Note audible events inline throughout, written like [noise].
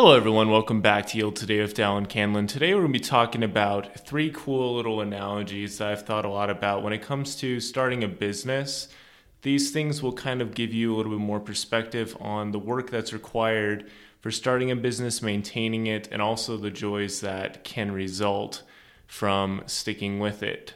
Hello, everyone. Welcome back to Yield Today with Dallin Candland. Today, we're going to be talking about three cool little analogies that I've thought a lot about when it comes to starting a business. These things will kind of give you a little bit more perspective on the work that's required for starting a business, maintaining it, and also the joys that can result from sticking with it.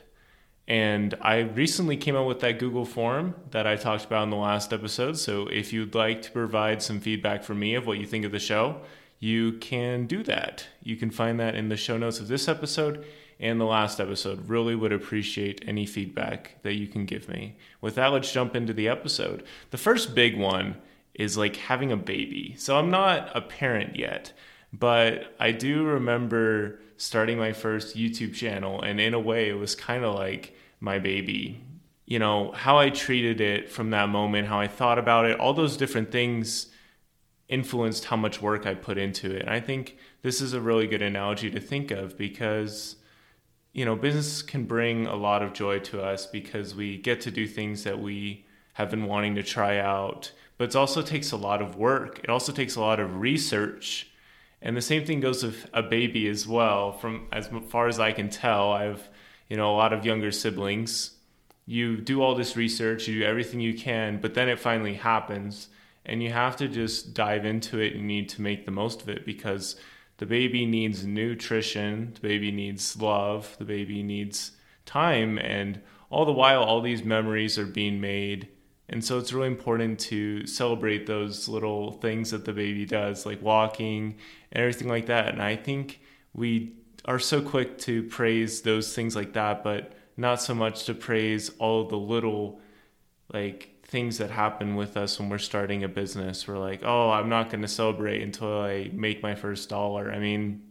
And I recently came out with that Google form that I talked about in the last episode. So if you'd like to provide some feedback for me of what you think of the show, you can do that. You can find that in the show notes of this episode and the last episode. Really would appreciate any feedback that you can give me. With that, let's jump into the episode. The first big one is like having a baby. So I'm not a parent yet, but I do remember starting my first YouTube channel, and in a way, it was kind of like my baby. You know, how I treated it from that moment, how I thought about it, all those different things influenced how much work I put into it. And I think this is a really good analogy to think of because you know, business can bring a lot of joy to us because we get to do things that we have been wanting to try out. But it also takes a lot of work. It also takes a lot of research. And the same thing goes with a baby as well. From as far as I can tell, I have, you know, a lot of younger siblings. You do all this research, you do everything you can, but then it finally happens and you have to just dive into it. You need to make the most of it because the baby needs nutrition, the baby needs love, the baby needs time, and all the while, all these memories are being made. And so it's really important to celebrate those little things that the baby does, like walking and everything like that. And I think we are so quick to praise those things like that, but not so much to praise all the little, like, things that happen with us when we're starting a business. We're like, oh, I'm not going to celebrate until I make my first dollar. I mean,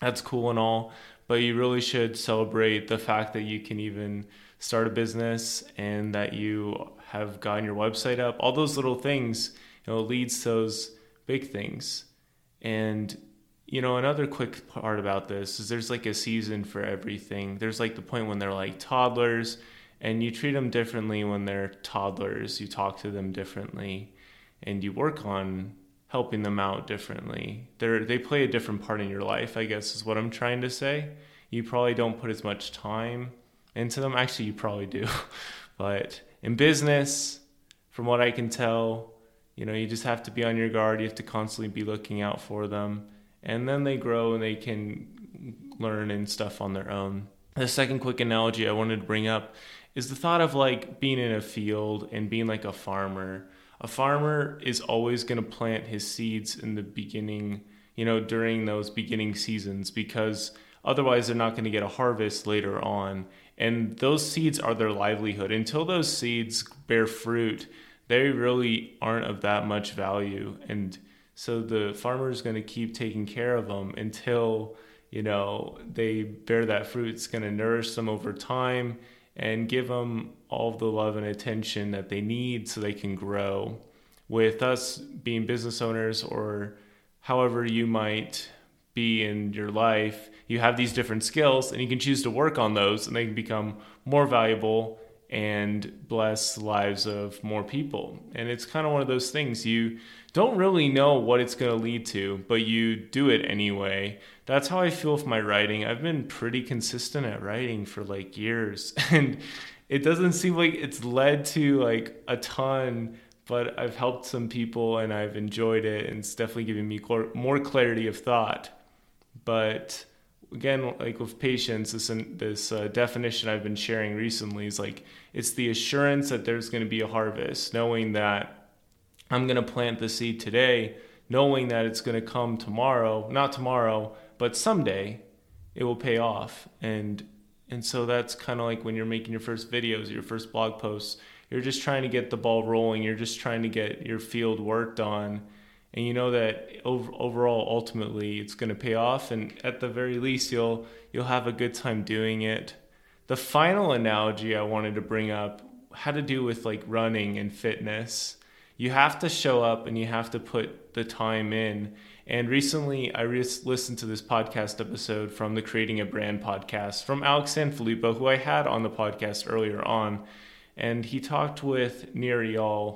that's cool and all, but you really should celebrate the fact that you can even start a business and that you have gotten your website up. All those little things, you know, leads to those big things. And you know, another quick part about this is there's like a season for everything. There's like the point when they're like toddlers and you treat them differently when they're toddlers. You talk to them differently. And you work on helping them out differently. They they play a different part in your life i guess is what i'm trying to say. You probably don't put as much time into them. Actually you probably do. [laughs] But in business from what i can tell you know you just have to be on your guard. You have to constantly be looking out for them. And then they grow and they can learn and stuff on their own. The second quick analogy i wanted to bring up is the thought of like being in a field and being like a farmer. A farmer is always going to plant his seeds in the beginning, you know, during those beginning seasons because otherwise they're not going to get a harvest later on. And those seeds are their livelihood. Until those seeds bear fruit, they really aren't of that much value. And so the farmer is going to keep taking care of them until, you know, they bear that fruit. It's going to nourish them over time and give them all the love and attention that they need so they can grow. With us being business owners or however you might be in your life, you have these different skills and you can choose to work on those and they can become more valuable and bless lives of more people. And it's kind of one of those things you don't really know what it's going to lead to, but you do it anyway. That's how I feel with my writing. I've been pretty consistent at writing for like years, [laughs] and it doesn't seem like it's led to like a ton, but I've helped some people and I've enjoyed it, and it's definitely giving me more clarity of thought. But again, like with patience, this this uh, definition I've been sharing recently is like it's the assurance that there's going to be a harvest, knowing that I'm going to plant the seed today, knowing that it's going to come tomorrow, not tomorrow, but someday it will pay off. And and so that's kind of like when you're making your first videos, your first blog posts, you're just trying to get the ball rolling, you're just trying to get your field worked on. And you know that overall ultimately it's going to pay off and at the very least you'll you'll have a good time doing it. The final analogy I wanted to bring up had to do with like running and fitness you have to show up and you have to put the time in. And recently, I re- listened to this podcast episode from the Creating a Brand podcast from Alex Sanfilippo, who I had on the podcast earlier on. And he talked with Nir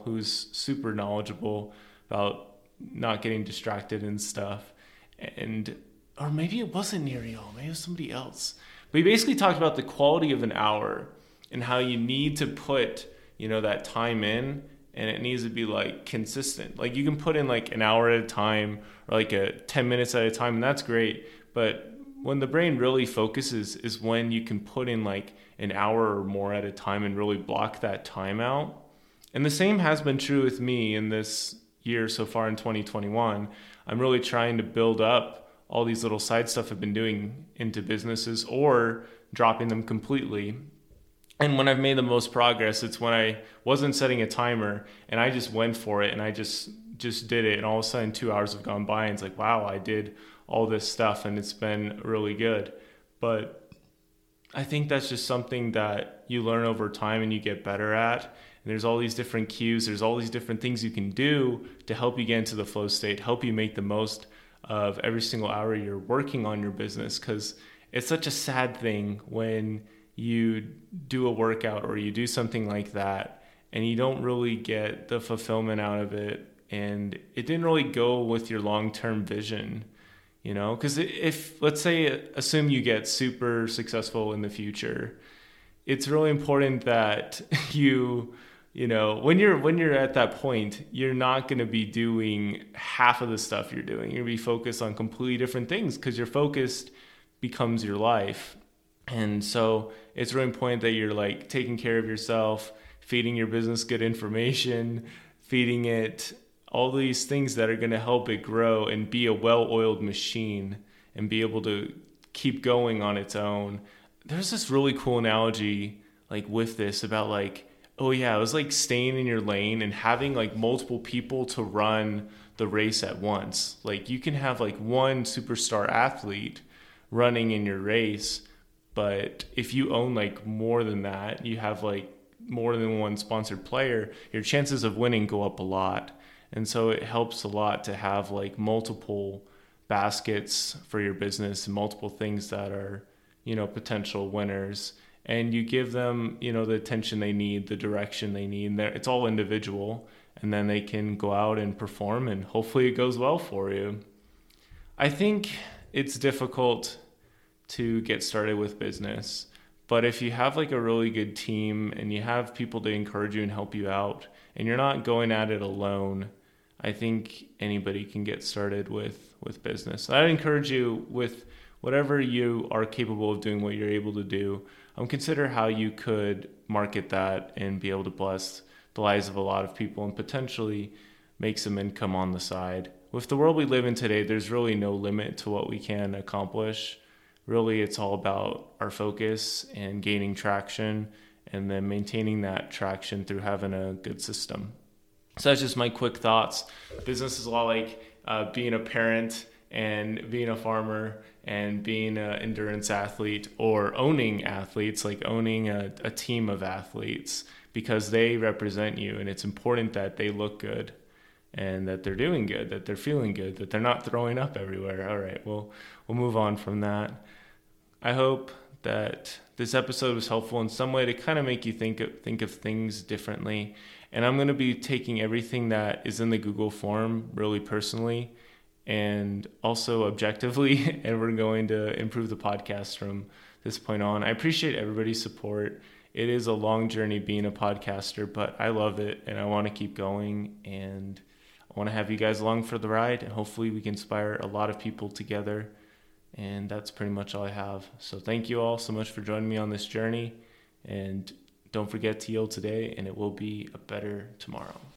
who's super knowledgeable about not getting distracted and stuff. and or maybe it wasn't Nir Eyal, maybe it was somebody else. But he basically talked about the quality of an hour and how you need to put, you know, that time in and it needs to be like consistent. Like you can put in like an hour at a time or like a 10 minutes at a time and that's great, but when the brain really focuses is when you can put in like an hour or more at a time and really block that time out. And the same has been true with me in this year so far in 2021. I'm really trying to build up all these little side stuff I've been doing into businesses or dropping them completely. And when I've made the most progress, it's when I wasn't setting a timer and I just went for it and I just just did it and all of a sudden 2 hours have gone by and it's like, wow, I did all this stuff and it's been really good. But I think that's just something that you learn over time and you get better at. And there's all these different cues, there's all these different things you can do to help you get into the flow state, help you make the most of every single hour you're working on your business. Because it's such a sad thing when you do a workout or you do something like that and you don't really get the fulfillment out of it. And it didn't really go with your long-term vision you know? Because if let's say assume you get super successful in the future it's really important that [laughs] you you know when you're when you're at that point you're not going to be doing half of the stuff you're doing. You're going to be focused on completely different things because your focused becomes your life. And so it's really important that you're like taking care of yourself feeding your business good information feeding it all these things that are going to help it grow and be a well-oiled machine and be able to keep going on its own. There's this really cool analogy like with this about like oh yeah, it was like staying in your lane and having like multiple people to run the race at once. Like you can have like one superstar athlete running in your race, but if you own like more than that, you have like more than one sponsored player, your chances of winning go up a lot. And so it helps a lot to have like multiple baskets for your business and multiple things that are, you know, potential winners. And you give them, you know, the attention they need, the direction they need. It's all individual. And then they can go out and perform, and hopefully it goes well for you. I think it's difficult to get started with business. But if you have like a really good team and you have people to encourage you and help you out, and you're not going at it alone, I think anybody can get started with with business. I encourage you with whatever you are capable of doing, what you're able to do. Um, consider how you could market that and be able to bless the lives of a lot of people and potentially make some income on the side. With the world we live in today, there's really no limit to what we can accomplish. Really, it's all about our focus and gaining traction and then maintaining that traction through having a good system. So that's just my quick thoughts. Business is a lot like uh, being a parent and being a farmer and being an endurance athlete or owning athletes, like owning a, a team of athletes because they represent you and it's important that they look good and that they're doing good, that they're feeling good, that they're not throwing up everywhere. All right, well, we'll move on from that. I hope that this episode was helpful in some way to kind of make you think of, think of things differently. And I'm going to be taking everything that is in the Google form really personally and also objectively, [laughs] and we're going to improve the podcast from this point on. I appreciate everybody's support. It is a long journey being a podcaster, but I love it and I want to keep going. And I want to have you guys along for the ride, and hopefully, we can inspire a lot of people together and that's pretty much all I have. So thank you all so much for joining me on this journey. And don't forget to yield today, and it will be a better tomorrow.